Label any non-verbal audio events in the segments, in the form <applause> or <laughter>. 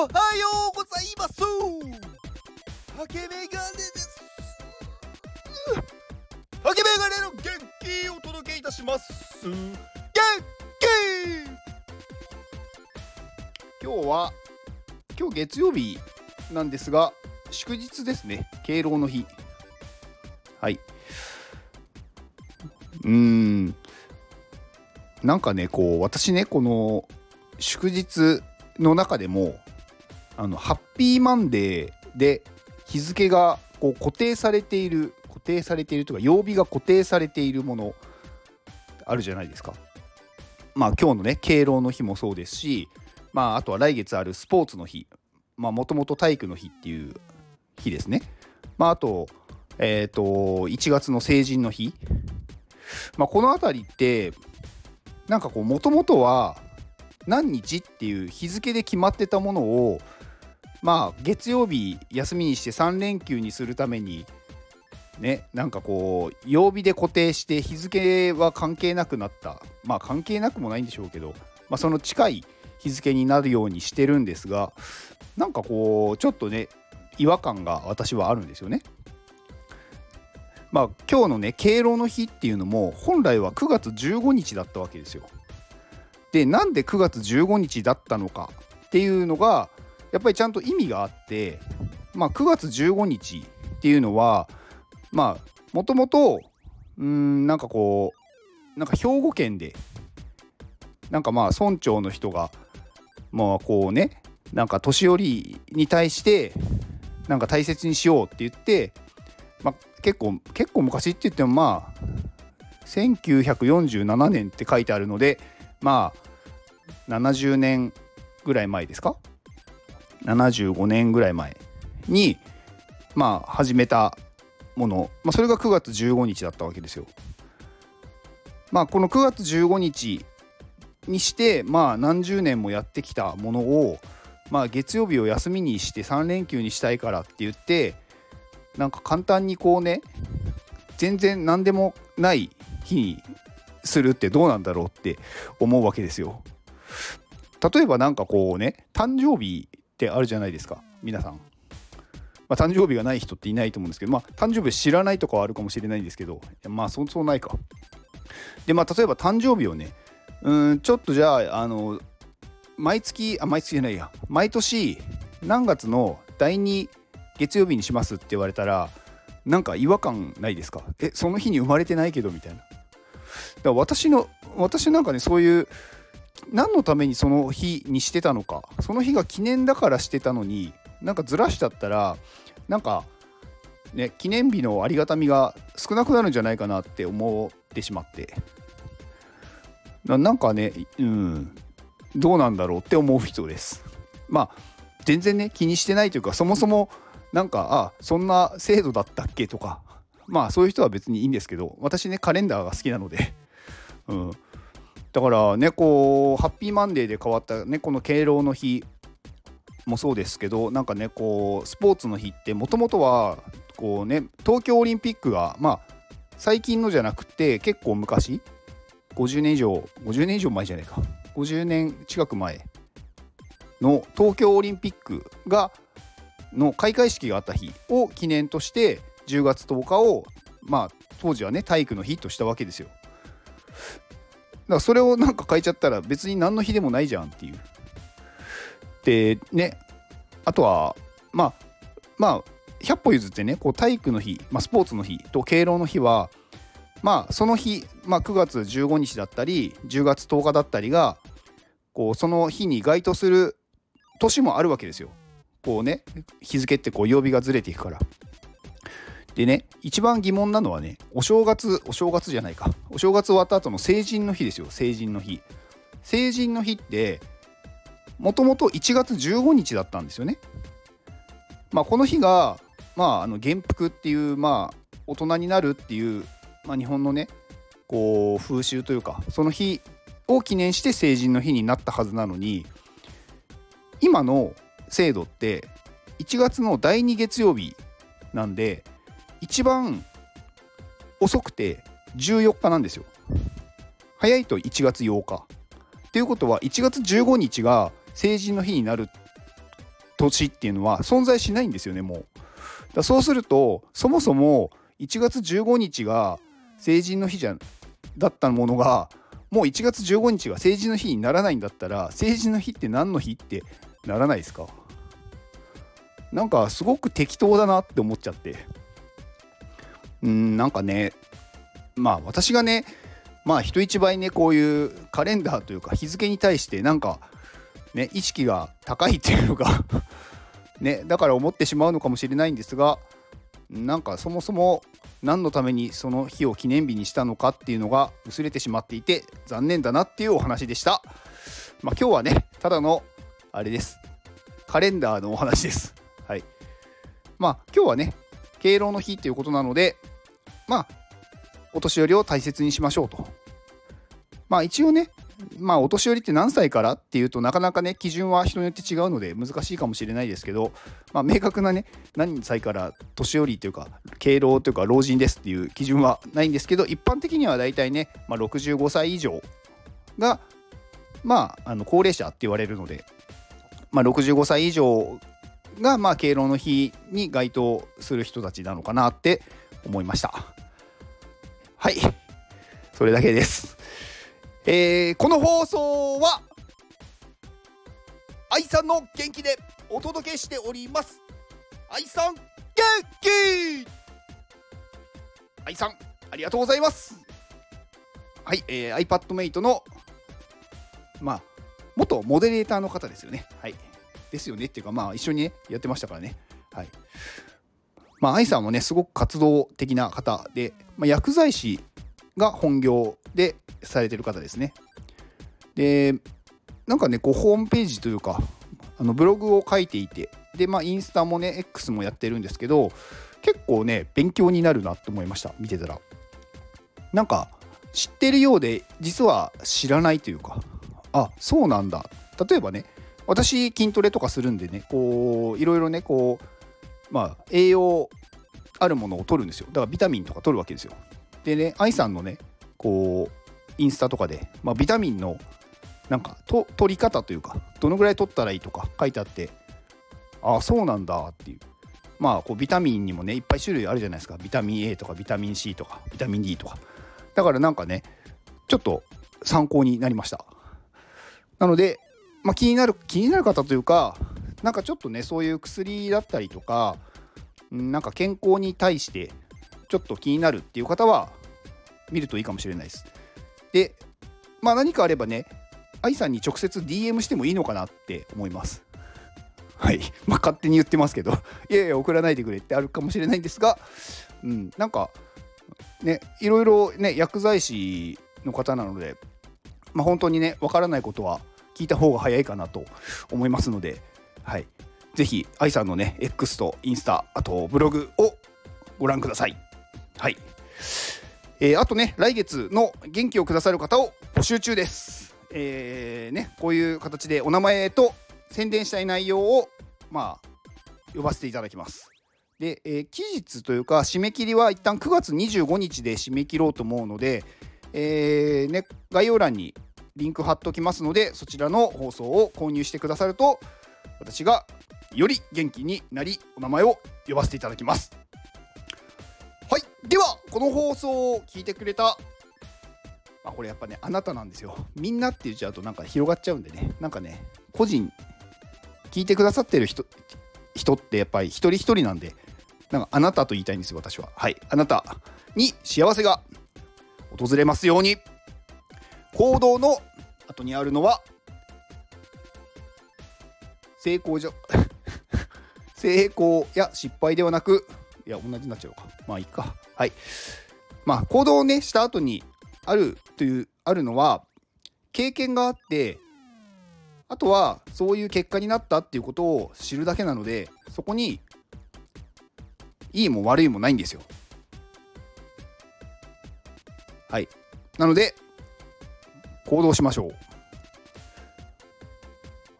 おはようございます。ハケメガネです。ハケメガネの元気をお届けいたします。元気。今日は今日月曜日なんですが祝日ですね。敬老の日。はい。うん。なんかねこう私ねこの祝日の中でもあのハッピーマンデーで日付がこう固定されている固定されているというか曜日が固定されているものあるじゃないですか。まあ今日のね敬老の日もそうですしまああとは来月あるスポーツの日まあもともと体育の日っていう日ですね。まああとえっ、ー、と1月の成人の日まあこの辺りってなんかこうもともとは何日っていう日付で決まってたものをまあ月曜日休みにして3連休にするためにねなんかこう曜日で固定して日付は関係なくなったまあ関係なくもないんでしょうけど、まあ、その近い日付になるようにしてるんですがなんかこうちょっとね違和感が私はあるんですよね。まあ今日のね敬老の日っていうのも本来は9月15日だったわけですよ。でなんで9月15日だったのかっていうのがやっぱりちゃんと意味があってまあ9月15日っていうのはまあもともとうんなんかこうなんか兵庫県でなんかまあ村長の人がまあこうねなんか年寄りに対してなんか大切にしようって言って、まあ、結構結構昔って言ってもまあ1947年って書いてあるのでまあ70年ぐらい前ですか75年ぐらい前にまあ始めたもの、まあ、それが9月15日だったわけですよ。まあこの9月15日にしてまあ何十年もやってきたものをまあ月曜日を休みにして3連休にしたいからって言ってなんか簡単にこうね全然何でもない日にするってどうなんだろうって思うわけですよ。例えば何かこうね誕生日ってあるじゃないですか皆さん。まあ、誕生日がない人っていないと思うんですけど、まあ、誕生日知らないとかはあるかもしれないんですけど、まあ、そうそうないか。で、まあ、例えば誕生日をね、うん、ちょっとじゃあ、あの、毎月、あ、毎月じゃないや、毎年、何月の第2月曜日にしますって言われたら、なんか違和感ないですか？え、その日に生まれてないけどみたいな。だから私の、私なんかね、そういう、何のためにその日にしてたのか、その日が記念だからしてたのに、なんかずらしちゃったらなんかね記念日のありがたみが少なくなるんじゃないかなって思ってしまって。なんかねうんどうなんだろうって思う人です。まあ全然ね気にしてないというかそもそもなんかあそんな制度だったっけとか。まあそういう人は別にいいんですけど私ねカレンダーが好きなので。うん。だからねハッピーマンデーで変わったねの敬老の日もそうですけどなんかねこうスポーツの日ってもともとはこうね東京オリンピックがまあ最近のじゃなくて結構昔50年以上50年以上前じゃないか50年近く前の東京オリンピックがの開会式があった日を記念として10月10日をまあ当時はね体育の日としたわけですよ。だからそれをなんか変えちゃったら別に何の日でもないじゃんっていうでねあとはまあまあ100歩譲ってねこう体育の日、まあ、スポーツの日と敬老の日はまあその日、まあ、9月15日だったり10月10日だったりがこうその日に該当する年もあるわけですよ。こうね日付ってこう曜日がずれていくから。でね一番疑問なのはねお正月お正月じゃないかお正月終わった後の成人の日ですよ成人の日。成人の日ってもともと1月15日だったんですよね。まあ、この日が、まあ、あの元服っていう、まあ、大人になるっていう、まあ、日本のねこう風習というかその日を記念して成人の日になったはずなのに今の制度って1月の第2月曜日なんで一番遅くて14日なんですよ。早いと1月8日。っていうことは1月15日が成人の日になる年っていうのは存在しないんですよねもうだそうするとそもそも1月15日が成人の日じゃだったものがもう1月15日が成人の日にならないんだったら成人の日って何の日ってならないですか？なんかすごく適当だなって思っちゃってうんなんかねまあ私がねまあ人一倍ねこういうカレンダーというか日付に対してなんかね意識が高いっていうのが <laughs> ねだから思ってしまうのかもしれないんですがなんかそもそも何のためにその日を記念日にしたのかっていうのが薄れてしまっていて残念だなっていうお話でした。まあ、今日はねただのあれですカレンダーのお話です。はい。まあ今日はね敬老の日っていうことなのでまあお年寄りを大切にしましょうと。まあ一応ねまあお年寄りって何歳からっていうとなかなかね基準は人によって違うので難しいかもしれないですけど、まあ、明確なね何歳から年寄りというか敬老というか老人ですっていう基準はないんですけど一般的には大体ね、まあ、65歳以上がまああの高齢者って言われるので、まあ、65歳以上がまあ敬老の日に該当する人たちなのかなって思いましたはい。それだけです。えー、この放送は愛さんの元気でお届けしております。愛さん元気。愛さんありがとうございます。はい、えー、iPadMate のまあ元モデレーターの方ですよね。はい。ですよねっていうかまあ一緒にねやってましたからね。はい。まあ愛さんもねすごく活動的な方で、まあ、薬剤師が本業でされてる方ですね。でなんかねこうホームページというかあのブログを書いていてでまあインスタもね X もやってるんですけど結構ね勉強になるなって思いました見てたらなんか知ってるようで実は知らないというかあそうなんだ例えばね私筋トレとかするんでねこういろいろねこうまあ栄養あるものを取るんですよ。だからビタミンとか取るわけですよ。でね愛さんのねこうインスタとかで、まあ、ビタミンのなんかと取り方というかどのぐらい取ったらいいとか書いてあってああそうなんだっていう。まあこうビタミンにもねいっぱい種類あるじゃないですか。ビタミン A とかビタミン C とかビタミン D とか。だからなんかねちょっと参考になりました。なので、まあ、気になる気になる方というかなんかちょっとねそういう薬だったりとかなんか健康に対してちょっと気になるっていう方は見るといいかもしれないですで、まあ何かあればね、愛さんに直接 DM してもいいのかなって思います。はい。まあ勝手に言ってますけど、いやいや、送らないでくれってあるかもしれないんですが、うん、なんか、ね、いろいろね、薬剤師の方なので、まあ本当にね、わからないことは聞いた方が早いかなと思いますので、はい。ぜひ、愛さんのね、X とインスタ、あとブログをご覧ください。はい。えー、あとね、来月の元気をくださる方を募集中です。えー、ね、こういう形でお名前と宣伝したい内容を、まあ、呼ばせていただきます。で、えー、期日というか、締め切りは一旦9月25日で締め切ろうと思うので、えー、ね、概要欄にリンク貼っておきますので、そちらの放送を購入してくださると、私がより元気になり、お名前を呼ばせていただきます。はい。ではこの放送を聞いてくれたあこれやっぱねあなたなんですよ。みんなって言っちゃうとなんか広がっちゃうんでね。なんかね個人聞いてくださってる人人ってやっぱり一人一人なんでなんかあなたと言いたいんですよ私は。はいあなたに幸せが訪れますように。行動の後にあるのは成功じゃ <laughs> 成功や失敗ではなくいや同じになっちゃうかまあいいかはい。まあ、行動をね、した後にあるという、あるのは、経験があって、あとはそういう結果になったっていうことを知るだけなので、そこに、いいも悪いもないんですよ。はい。なので、行動しましょう。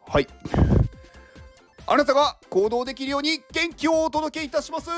はい。あなたが行動できるように元気をお届けいたします。